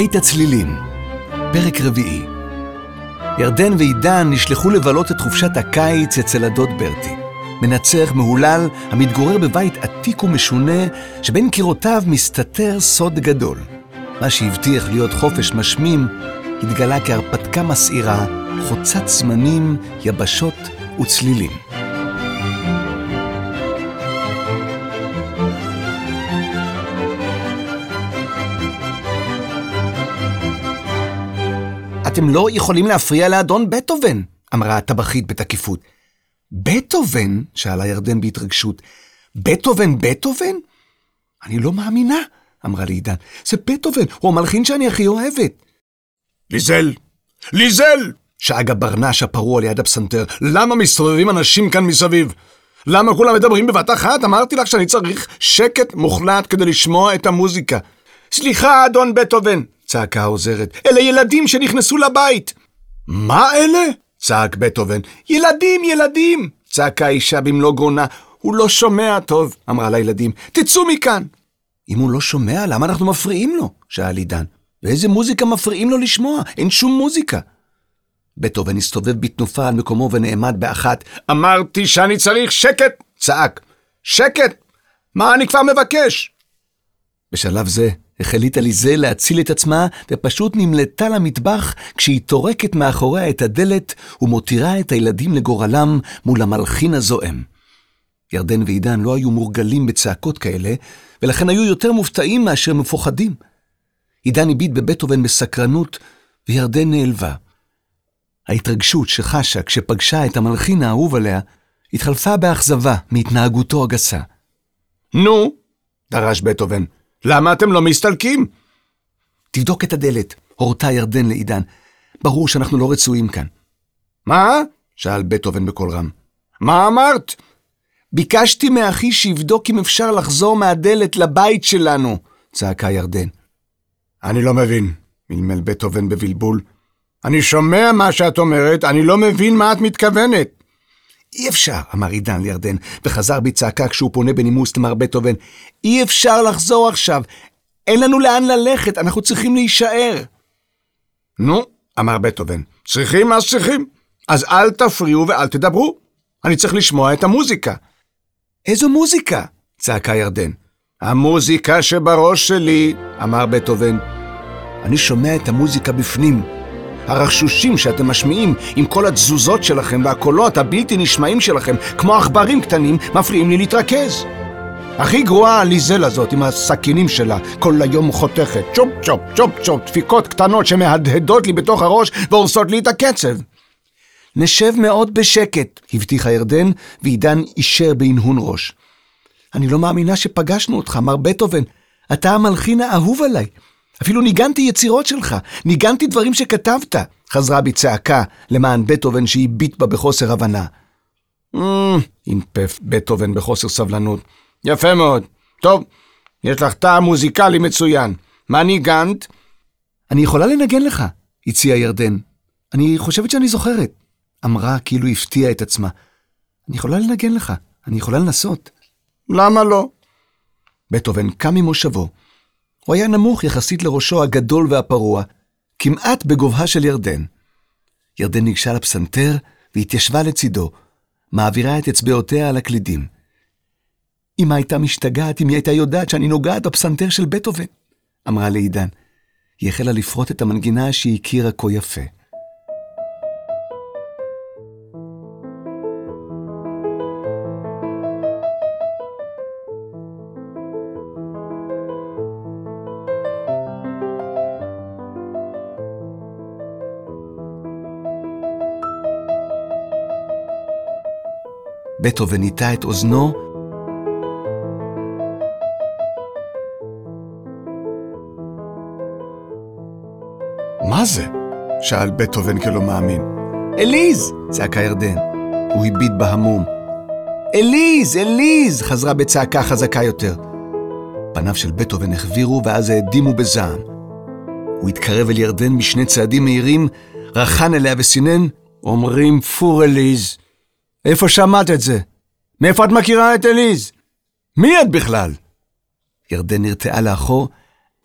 בית הצלילים, פרק רביעי. ירדן ועידן נשלחו לבלות את חופשת הקיץ אצל הדוד ברטי. מנצח מהולל המתגורר בבית עתיק ומשונה, שבין קירותיו מסתתר סוד גדול. מה שהבטיח להיות חופש משמים, התגלה כהרפתקה מסעירה, חוצת זמנים, יבשות וצלילים. אתם לא יכולים להפריע לאדון בטהובן, אמרה הטבחית בתקיפות. בטהובן? שאלה ירדן בהתרגשות. בטהובן, בטהובן? אני לא מאמינה, אמרה לעידן. זה בטהובן, הוא המלחין שאני הכי אוהבת. ליזל! ליזל! שאג הברנש הפרוע ליד הפסנתר. למה מסתובבים אנשים כאן מסביב? למה כולם מדברים בבת אחת? אמרתי לך שאני צריך שקט מוחלט כדי לשמוע את המוזיקה. סליחה, אדון בטהובן, צעקה העוזרת. אלה ילדים שנכנסו לבית. מה אלה? צעק בטהובן. ילדים, ילדים! צעקה האישה במלוא גרונה. הוא לא שומע טוב, אמרה לילדים. תצאו מכאן! אם הוא לא שומע, למה אנחנו מפריעים לו? שאל עידן. ואיזה מוזיקה מפריעים לו לשמוע? אין שום מוזיקה. בטהובן הסתובב בתנופה על מקומו ונעמד באחת. אמרתי שאני צריך שקט! צעק. שקט! מה אני כבר מבקש? בשלב זה החליט עליזה להציל את עצמה, ופשוט נמלטה למטבח כשהיא טורקת מאחוריה את הדלת ומותירה את הילדים לגורלם מול המלחין הזועם. ירדן ועידן לא היו מורגלים בצעקות כאלה, ולכן היו יותר מופתעים מאשר מפוחדים. עידן הביט בבטהובן בסקרנות, וירדן נעלבה. ההתרגשות שחשה כשפגשה את המלחין האהוב עליה, התחלפה באכזבה מהתנהגותו הגסה. נו, דרש בטהובן, למה אתם לא מסתלקים? תבדוק את הדלת, הורתה ירדן לעידן. ברור שאנחנו לא רצויים כאן. מה? שאל בטהובן בקול רם. מה אמרת? ביקשתי מאחי שיבדוק אם אפשר לחזור מהדלת לבית שלנו, צעקה ירדן. אני לא מבין, מלמל בטהובן בבלבול. אני שומע מה שאת אומרת, אני לא מבין מה את מתכוונת. אי אפשר, אמר עידן לירדן, וחזר בצעקה כשהוא פונה בנימוס למר בטהובן. אי אפשר לחזור עכשיו. אין לנו לאן ללכת, אנחנו צריכים להישאר. נו, אמר בטהובן, צריכים אז צריכים. אז אל תפריעו ואל תדברו. אני צריך לשמוע את המוזיקה. איזו מוזיקה? צעקה ירדן. המוזיקה שבראש שלי, אמר בטהובן. אני שומע את המוזיקה בפנים, הרחשושים שאתם משמיעים עם כל התזוזות שלכם והקולות הבלתי נשמעים שלכם, כמו עכברים קטנים, מפריעים לי להתרכז. הכי גרועה הליזל הזאת עם הסכינים שלה, כל היום חותכת, צ'ופ צ'ופ צ'ופ צ'ופ, דפיקות קטנות שמהדהדות לי בתוך הראש והורסות לי את הקצב. נשב מאוד בשקט, הבטיחה ירדן, ועידן אישר בהנהון ראש. אני לא מאמינה שפגשנו אותך, מר בטהובן. אתה המלחין האהוב עליי. אפילו ניגנתי יצירות שלך, ניגנתי דברים שכתבת, חזרה בצעקה למען בטהובן שהביט בה בחוסר הבנה. אינפף בטהובן בחוסר סבלנות. יפה מאוד. טוב, יש לך טעם מוזיקלי מצוין. מה ניגנת? אני יכולה לנגן לך, הציעה ירדן. אני חושבת שאני זוכרת. אמרה כאילו הפתיעה את עצמה. אני יכולה לנגן לך, אני יכולה לנסות. למה לא? בטהובן קם ממושבו, הוא היה נמוך יחסית לראשו הגדול והפרוע, כמעט בגובהה של ירדן. ירדן ניגשה לפסנתר והתיישבה לצידו, מעבירה את אצבעותיה על הקלידים. אמא הייתה משתגעת אם היא הייתה יודעת שאני נוגעת בפסנתר של בטהובן, אמרה לעידן. היא החלה לפרוט את המנגינה שהיא הכירה כה יפה. בטהובן הטה את אוזנו, מה זה? שאל בטהובן כלא מאמין. אליז! צעקה ירדן. הוא הביט בהמום. אליז! אליז! חזרה בצעקה חזקה יותר. פניו של בטהובן החבירו ואז האדימו בזעם. הוא התקרב אל ירדן בשני צעדים מהירים, רחן אליה וסינן, אומרים פור אליז. איפה שמעת את זה? מאיפה את מכירה את אליז? מי את בכלל? ירדן נרתעה לאחור,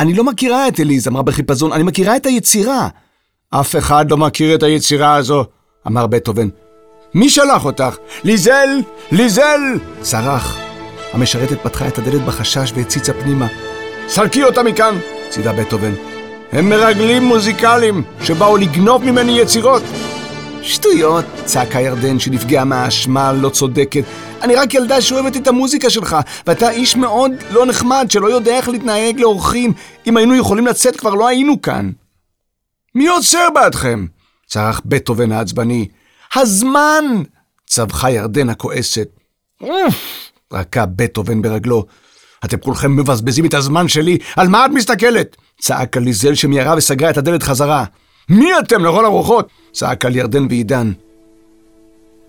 אני לא מכירה את אליז, אמרה בחיפזון, אני מכירה את היצירה. אף אחד לא מכיר את היצירה הזו, אמר בטהובן. מי שלח אותך? ליזל! ליזל! צרח. המשרתת פתחה את הדלת בחשש והציצה פנימה. סלקי אותה מכאן! ציווה בטהובן. הם מרגלים מוזיקליים שבאו לגנוב ממני יצירות. שטויות! צעקה ירדן שנפגעה מהאשמה הלא צודקת. אני רק ילדה שאוהבת את המוזיקה שלך, ואתה איש מאוד לא נחמד שלא יודע איך להתנהג לאורחים. אם היינו יכולים לצאת כבר לא היינו כאן. מי עוצר בעדכם? צרח בטהובן העצבני. הזמן! צווחה ירדן הכועסת. רקע בטהובן ברגלו. אתם כולכם מבזבזים את הזמן שלי, על מה את מסתכלת? צעק על ליזל שמיהרה וסגרה את הדלת חזרה. מי אתם לכל הרוחות? צעק על ירדן ועידן.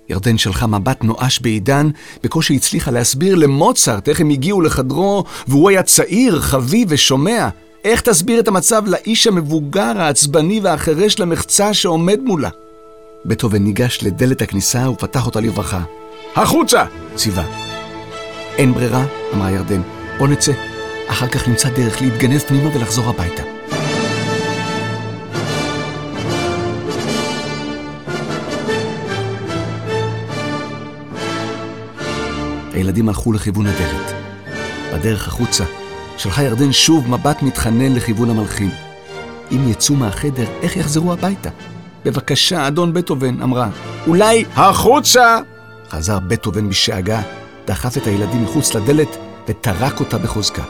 ירדן שלחה מבט נואש בעידן, בקושי הצליחה להסביר למוצרט איך הם הגיעו לחדרו, והוא היה צעיר, חביב ושומע. איך תסביר את המצב לאיש המבוגר, העצבני והחירש למחצה שעומד מולה? בטהובן ניגש לדלת הכניסה ופתח אותה לרווחה. החוצה! ציווה. אין ברירה, אמרה ירדן. בוא נצא. אחר כך נמצא דרך להתגנב פנימה ולחזור הביתה. הילדים הלכו לכיוון הדלת. בדרך החוצה שלחה ירדן שוב מבט מתחנן לכיוון המלחין. אם יצאו מהחדר, איך יחזרו הביתה? בבקשה, אדון בטהובן, אמרה. אולי החוצה! חזר בטהובן בשאגה, דחף את הילדים מחוץ לדלת וטרק אותה בחוזקה.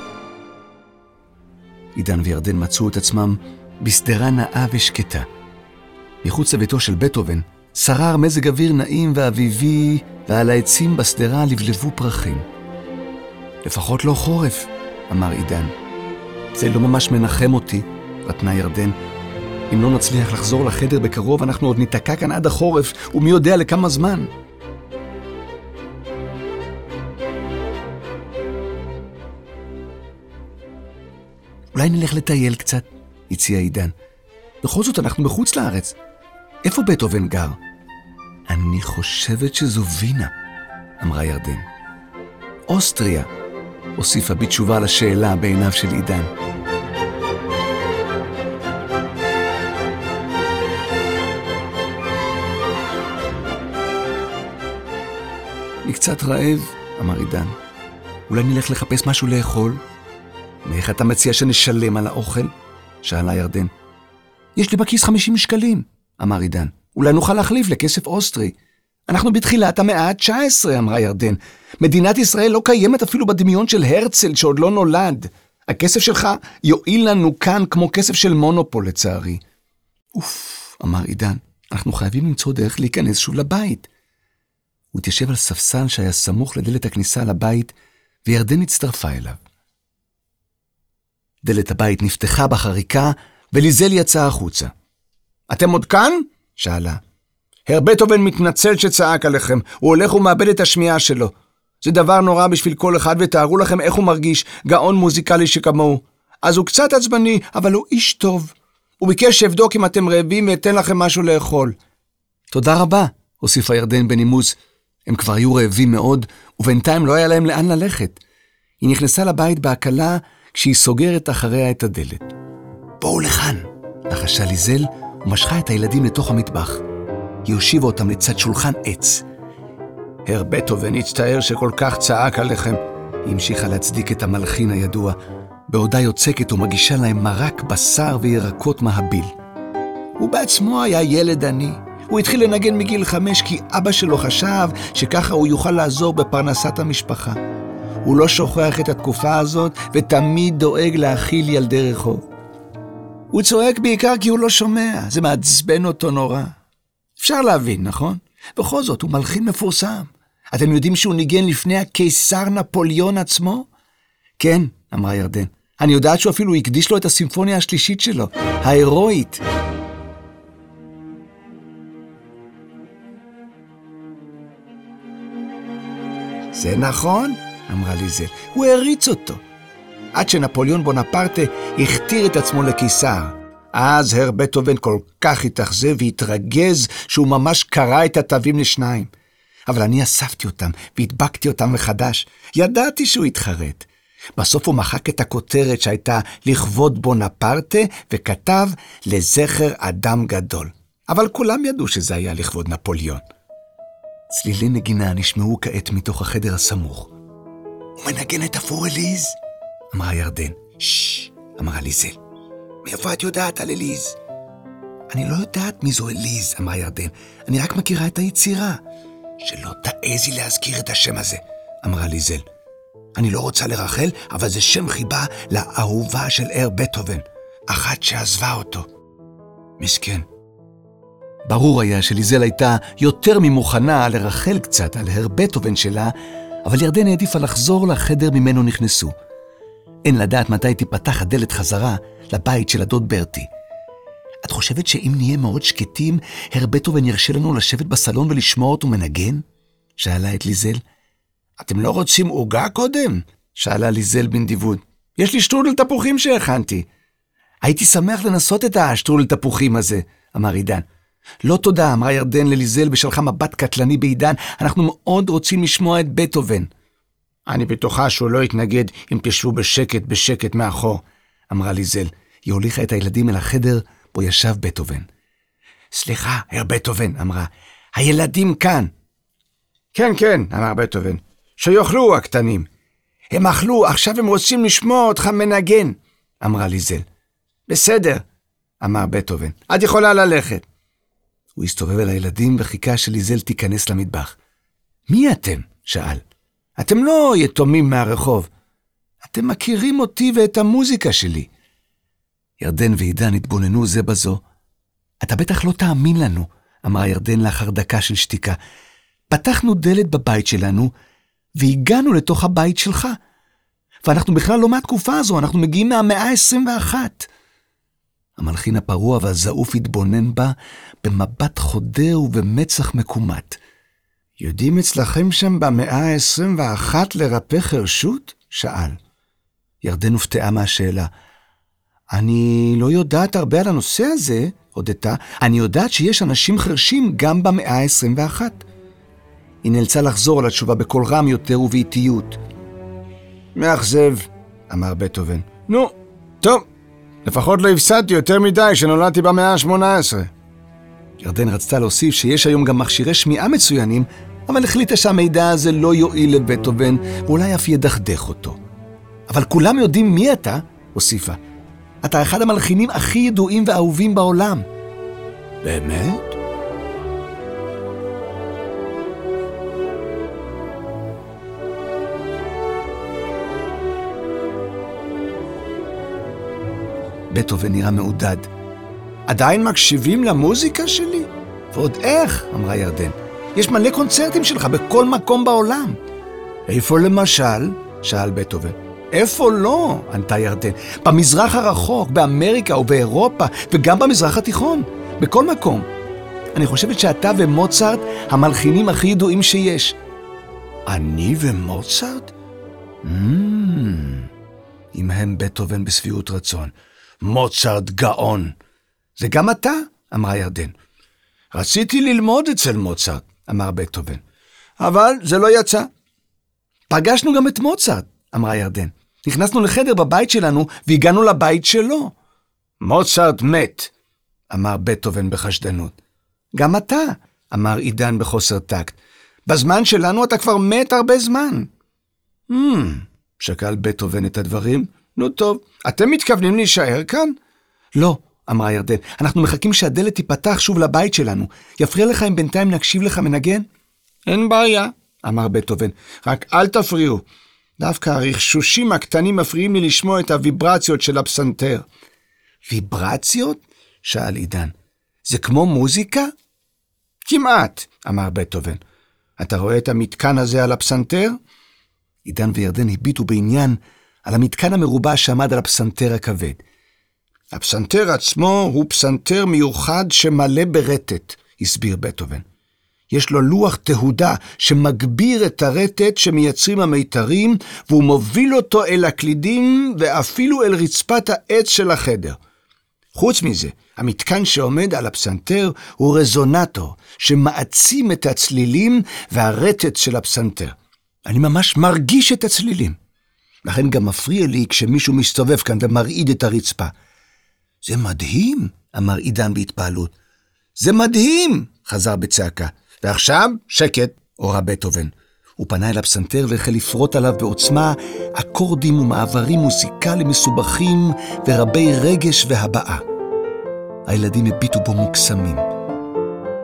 עידן וירדן מצאו את עצמם בשדרה נאה ושקטה. מחוץ לביתו של בטהובן שרר מזג אוויר נעים ואביבי, ועל העצים בשדרה לבלבו פרחים. לפחות לא חורף, אמר עידן. זה לא ממש מנחם אותי, רטנה ירדן. אם לא נצליח לחזור לחדר בקרוב, אנחנו עוד ניתקע כאן עד החורף, ומי יודע לכמה זמן. אולי נלך לטייל קצת? הציע עידן. בכל זאת, אנחנו בחוץ לארץ. איפה בטהובן גר? אני חושבת שזו וינה, אמרה ירדן. אוסטריה, הוסיפה בתשובה לשאלה בעיניו של עידן. אני קצת רעב, אמר עידן. אולי נלך לחפש משהו לאכול? ואיך אתה מציע שנשלם על האוכל? שאלה ירדן. יש לי בכיס 50 שקלים, אמר עידן. אולי נוכל להחליף לכסף אוסטרי. אנחנו בתחילת המאה ה-19, אמרה ירדן. מדינת ישראל לא קיימת אפילו בדמיון של הרצל שעוד לא נולד. הכסף שלך יועיל לנו כאן כמו כסף של מונופול, לצערי. אוף, אמר עידן, אנחנו חייבים למצוא דרך להיכנס שוב לבית. הוא התיישב על ספסל שהיה סמוך לדלת הכניסה לבית, וירדן הצטרפה אליו. דלת הבית נפתחה בחריקה, וליזל יצא החוצה. אתם עוד כאן? שאלה. הר בטהובן מתנצל שצעק עליכם, הוא הולך ומאבד את השמיעה שלו. זה דבר נורא בשביל כל אחד, ותארו לכם איך הוא מרגיש, גאון מוזיקלי שכמוהו. אז הוא קצת עצבני, אבל הוא איש טוב. הוא ביקש שאבדוק אם אתם רעבים ואתן לכם משהו לאכול. תודה רבה, הוסיפה ירדן בנימוס. הם כבר היו רעבים מאוד, ובינתיים לא היה להם לאן ללכת. היא נכנסה לבית בהקלה כשהיא סוגרת אחריה את הדלת. בואו לכאן, לחשה ליזל ומשכה את הילדים לתוך המטבח. היא הושיבה אותם לצד שולחן עץ. הר בטהובן הצטער שכל כך צעק עליכם. היא המשיכה להצדיק את המלחין הידוע, בעודה יוצקת ומגישה להם מרק בשר וירקות מהביל. הוא בעצמו היה ילד עני. הוא התחיל לנגן מגיל חמש כי אבא שלו חשב שככה הוא יוכל לעזור בפרנסת המשפחה. הוא לא שוכח את התקופה הזאת ותמיד דואג להאכיל ילדי רחוב. הוא צועק בעיקר כי הוא לא שומע, זה מעצבן אותו נורא. אפשר להבין, נכון? בכל זאת, הוא מלחין מפורסם. אתם יודעים שהוא ניגן לפני הקיסר נפוליאון עצמו? כן, אמרה ירדן. אני יודעת שהוא אפילו הקדיש לו את הסימפוניה השלישית שלו, ההירואית. זה נכון, אמרה ליזל. הוא העריץ אותו. עד שנפוליאון בונפרטה הכתיר את עצמו לקיסר. אז הר בטהובן כל כך התאכזב והתרגז שהוא ממש קרע את התווים לשניים. אבל אני אספתי אותם והדבקתי אותם מחדש. ידעתי שהוא יתחרט. בסוף הוא מחק את הכותרת שהייתה לכבוד בונפרטה, וכתב לזכר אדם גדול. אבל כולם ידעו שזה היה לכבוד נפוליאון. צלילי נגינה נשמעו כעת מתוך החדר הסמוך. הוא מנגן את הפורליז? אמרה ירדן. ששש, אמרה ליזל. מאיפה את יודעת על אליז? אני לא יודעת מי זו אליז, אמרה ירדן. אני רק מכירה את היצירה. שלא תעזי להזכיר את השם הזה, אמרה ליזל. אני לא רוצה לרחל, אבל זה שם חיבה לאהובה של ער בטהובן, אחת שעזבה אותו. מסכן. ברור היה שליזל הייתה יותר ממוכנה לרחל קצת על הר בטהובן שלה, אבל ירדן העדיפה לחזור לחדר ממנו נכנסו. אין לדעת מתי תיפתח הדלת חזרה לבית של הדוד ברטי. את חושבת שאם נהיה מאוד שקטים, הר בטהובן ירשה לנו לשבת בסלון ולשמוע אותו מנגן? שאלה את ליזל. אתם לא רוצים עוגה קודם? שאלה ליזל בנדיבות. יש לי שטרודל תפוחים שהכנתי. הייתי שמח לנסות את השטרודל תפוחים הזה, אמר עידן. לא תודה, אמרה ירדן לליזל ושלחה מבט קטלני בעידן, אנחנו מאוד רוצים לשמוע את בטהובן. אני בטוחה שהוא לא יתנגד אם תשבו בשקט בשקט מאחור, אמרה ליזל. היא הוליכה את הילדים אל החדר בו ישב בטהובן. סליחה, הר בטהובן, אמרה, הילדים כאן. כן, כן, אמר בטהובן, שיאכלו הקטנים. הם אכלו, עכשיו הם רוצים לשמוע אותך מנגן, אמרה ליזל. בסדר, אמר בטהובן, את יכולה ללכת. הוא הסתובב אל הילדים וחיכה שליזל תיכנס למטבח. מי אתם? שאל. אתם לא יתומים מהרחוב. אתם מכירים אותי ואת המוזיקה שלי. ירדן ועידן התבוננו זה בזו. אתה בטח לא תאמין לנו, אמרה ירדן לאחר דקה של שתיקה. פתחנו דלת בבית שלנו, והגענו לתוך הבית שלך. ואנחנו בכלל לא מהתקופה הזו, אנחנו מגיעים מהמאה ה-21. המלחין הפרוע והזעוף התבונן בה במבט חודר ובמצח מקומט. יודעים אצלכם שם במאה ה-21 לרפא חרשות? שאל. ירדן הופתעה מהשאלה. אני לא יודעת הרבה על הנושא הזה, הודתה. אני יודעת שיש אנשים חרשים גם במאה ה-21. היא נאלצה לחזור על התשובה בקול רם יותר ובאיטיות. מאכזב, אמר בטהובן. נו, טוב, לפחות לא הפסדתי יותר מדי שנולדתי במאה ה-18. ירדן רצתה להוסיף שיש היום גם מכשירי שמיעה מצוינים, אבל החליטה שהמידע הזה לא יועיל לבטהובן, ואולי אף ידכדך אותו. אבל כולם יודעים מי אתה, הוסיפה. אתה אחד המלחינים הכי ידועים ואהובים בעולם. באמת? בטהובן נראה מעודד. עדיין מקשיבים למוזיקה שלי? ועוד איך, אמרה ירדן. יש מלא קונצרטים שלך בכל מקום בעולם. איפה למשל? שאל בטהובן. איפה לא? ענתה ירדן. במזרח הרחוק, באמריקה ובאירופה, וגם במזרח התיכון. בכל מקום. אני חושבת שאתה ומוצרט המלחינים הכי ידועים שיש. אני ומוצרט? Mm, המהם בטהובן בשביעות רצון. מוצרט גאון. זה גם אתה, אמרה ירדן. רציתי ללמוד אצל מוצרט, אמר בטהובן, אבל זה לא יצא. פגשנו גם את מוצרט, אמרה ירדן. נכנסנו לחדר בבית שלנו והגענו לבית שלו. מוצרט מת, אמר בטהובן בחשדנות. גם אתה, אמר עידן בחוסר טקט. בזמן שלנו אתה כבר מת הרבה זמן. Hmm, שקל בטהובן את הדברים. נו טוב, אתם מתכוונים להישאר כאן? לא, אמרה ירדן. אנחנו מחכים שהדלת תיפתח שוב לבית שלנו. יפריע לך אם בינתיים נקשיב לך מנגן? אין בעיה, אמר בטהובן. רק אל תפריעו. דווקא הרכשושים הקטנים מפריעים לי לשמוע את הוויברציות של הפסנתר. ויברציות? שאל עידן. זה כמו מוזיקה? כמעט, אמר בטהובן. אתה רואה את המתקן הזה על הפסנתר? עידן וירדן הביטו בעניין על המתקן המרובע שעמד על הפסנתר הכבד. הפסנתר עצמו הוא פסנתר מיוחד שמלא ברטט, הסביר בטהובן. יש לו לוח תהודה שמגביר את הרטט שמייצרים המיתרים, והוא מוביל אותו אל הקלידים ואפילו אל רצפת העץ של החדר. חוץ מזה, המתקן שעומד על הפסנתר הוא רזונטור, שמעצים את הצלילים והרטט של הפסנתר. אני ממש מרגיש את הצלילים. לכן גם מפריע לי כשמישהו מסתובב כאן ומרעיד את הרצפה. זה מדהים, אמר עידן בהתפעלות. זה מדהים! חזר בצעקה. ועכשיו, שקט, הורה בטהובן. הוא פנה אל הפסנתר והחל לפרוט עליו בעוצמה אקורדים ומעברים מוזיקליים מסובכים ורבי רגש והבעה. הילדים הביטו בו מוקסמים.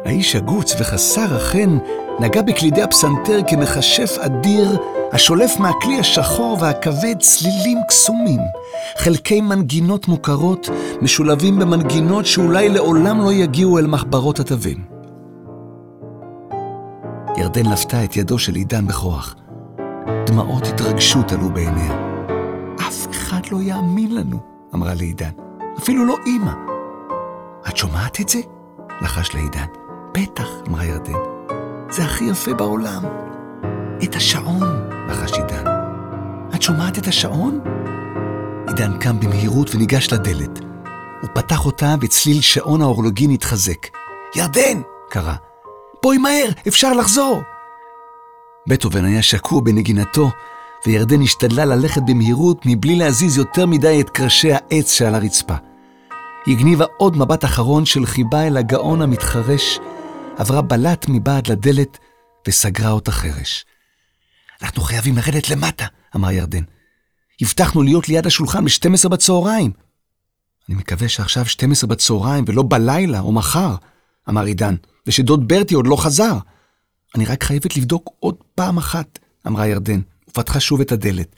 האיש הגוץ וחסר החן נגע בקלידי הפסנתר כמכשף אדיר השולף מהכלי השחור והכבד צלילים קסומים, חלקי מנגינות מוכרות משולבים במנגינות שאולי לעולם לא יגיעו אל מחברות התווים. ירדן לפתה את ידו של עידן בכוח. דמעות התרגשות עלו בעיניה. אף אחד לא יאמין לנו, אמרה לעידן. אפילו לא אימא. את שומעת את זה? לחש לעידן. בטח, אמרה ירדן. זה הכי יפה בעולם. את השעון, לחש עידן. את שומעת את השעון? עידן קם במהירות וניגש לדלת. הוא פתח אותה וצליל שעון האורלוגין התחזק. ירדן! קרא. בואי מהר, אפשר לחזור! בטהובן היה שקוע בנגינתו, וירדן השתדלה ללכת במהירות מבלי להזיז יותר מדי את קרשי העץ שעל הרצפה. היא הגניבה עוד מבט אחרון של חיבה אל הגאון המתחרש, עברה בלט מבעד לדלת וסגרה אותה חרש. אנחנו חייבים לרדת למטה, אמר ירדן. הבטחנו להיות ליד השולחן ב-12 בצהריים. אני מקווה שעכשיו 12 בצהריים ולא בלילה או מחר, אמר עידן, ושדוד ברטי עוד לא חזר. אני רק חייבת לבדוק עוד פעם אחת, אמרה ירדן, ופתחה שוב את הדלת.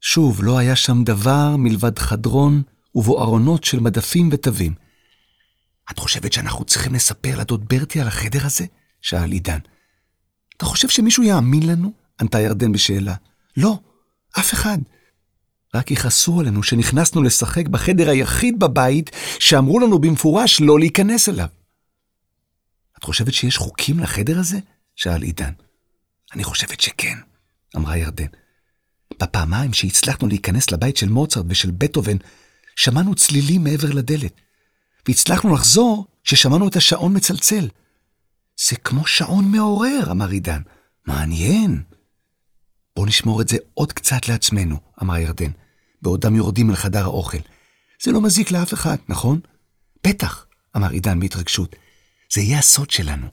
שוב לא היה שם דבר מלבד חדרון ובו ארונות של מדפים ותווים. את חושבת שאנחנו צריכים לספר לדוד ברטי על החדר הזה? שאל עידן. אתה חושב שמישהו יאמין לנו? ענתה ירדן בשאלה. לא, אף אחד. רק יכעסו עלינו שנכנסנו לשחק בחדר היחיד בבית שאמרו לנו במפורש לא להיכנס אליו. את חושבת שיש חוקים לחדר הזה? שאל עידן. אני חושבת שכן, אמרה ירדן. בפעמיים שהצלחנו להיכנס לבית של מוצרט ושל בטהובן, שמענו צלילים מעבר לדלת, והצלחנו לחזור כששמענו את השעון מצלצל. זה כמו שעון מעורר, אמר עידן. מעניין. בואו נשמור את זה עוד קצת לעצמנו, אמרה ירדן, בעודם יורדים אל חדר האוכל. זה לא מזיק לאף אחד, נכון? בטח, אמר עידן בהתרגשות. זה יהיה הסוד שלנו.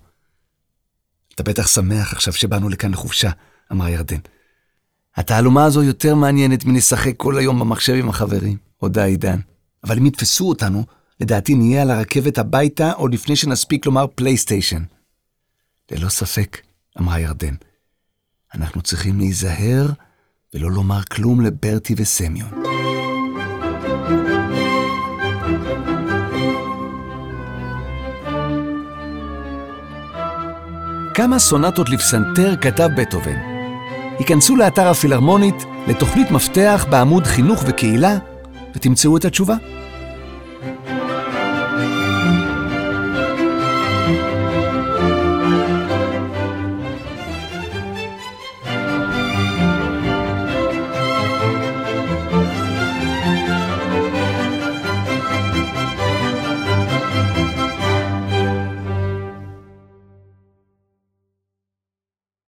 אתה בטח שמח עכשיו שבאנו לכאן לחופשה, אמרה ירדן. התעלומה הזו יותר מעניינת מנשחק כל היום במחשב עם החברים, הודה עידן. אבל אם יתפסו אותנו, לדעתי נהיה על הרכבת הביתה עוד לפני שנספיק לומר פלייסטיישן. ללא ספק, אמרה ירדן. אנחנו צריכים להיזהר ולא לומר כלום לברטי וסמיון. כמה סונטות לפסנתר כתב בטהובן. היכנסו לאתר הפילהרמונית לתוכנית מפתח בעמוד חינוך וקהילה ותמצאו את התשובה.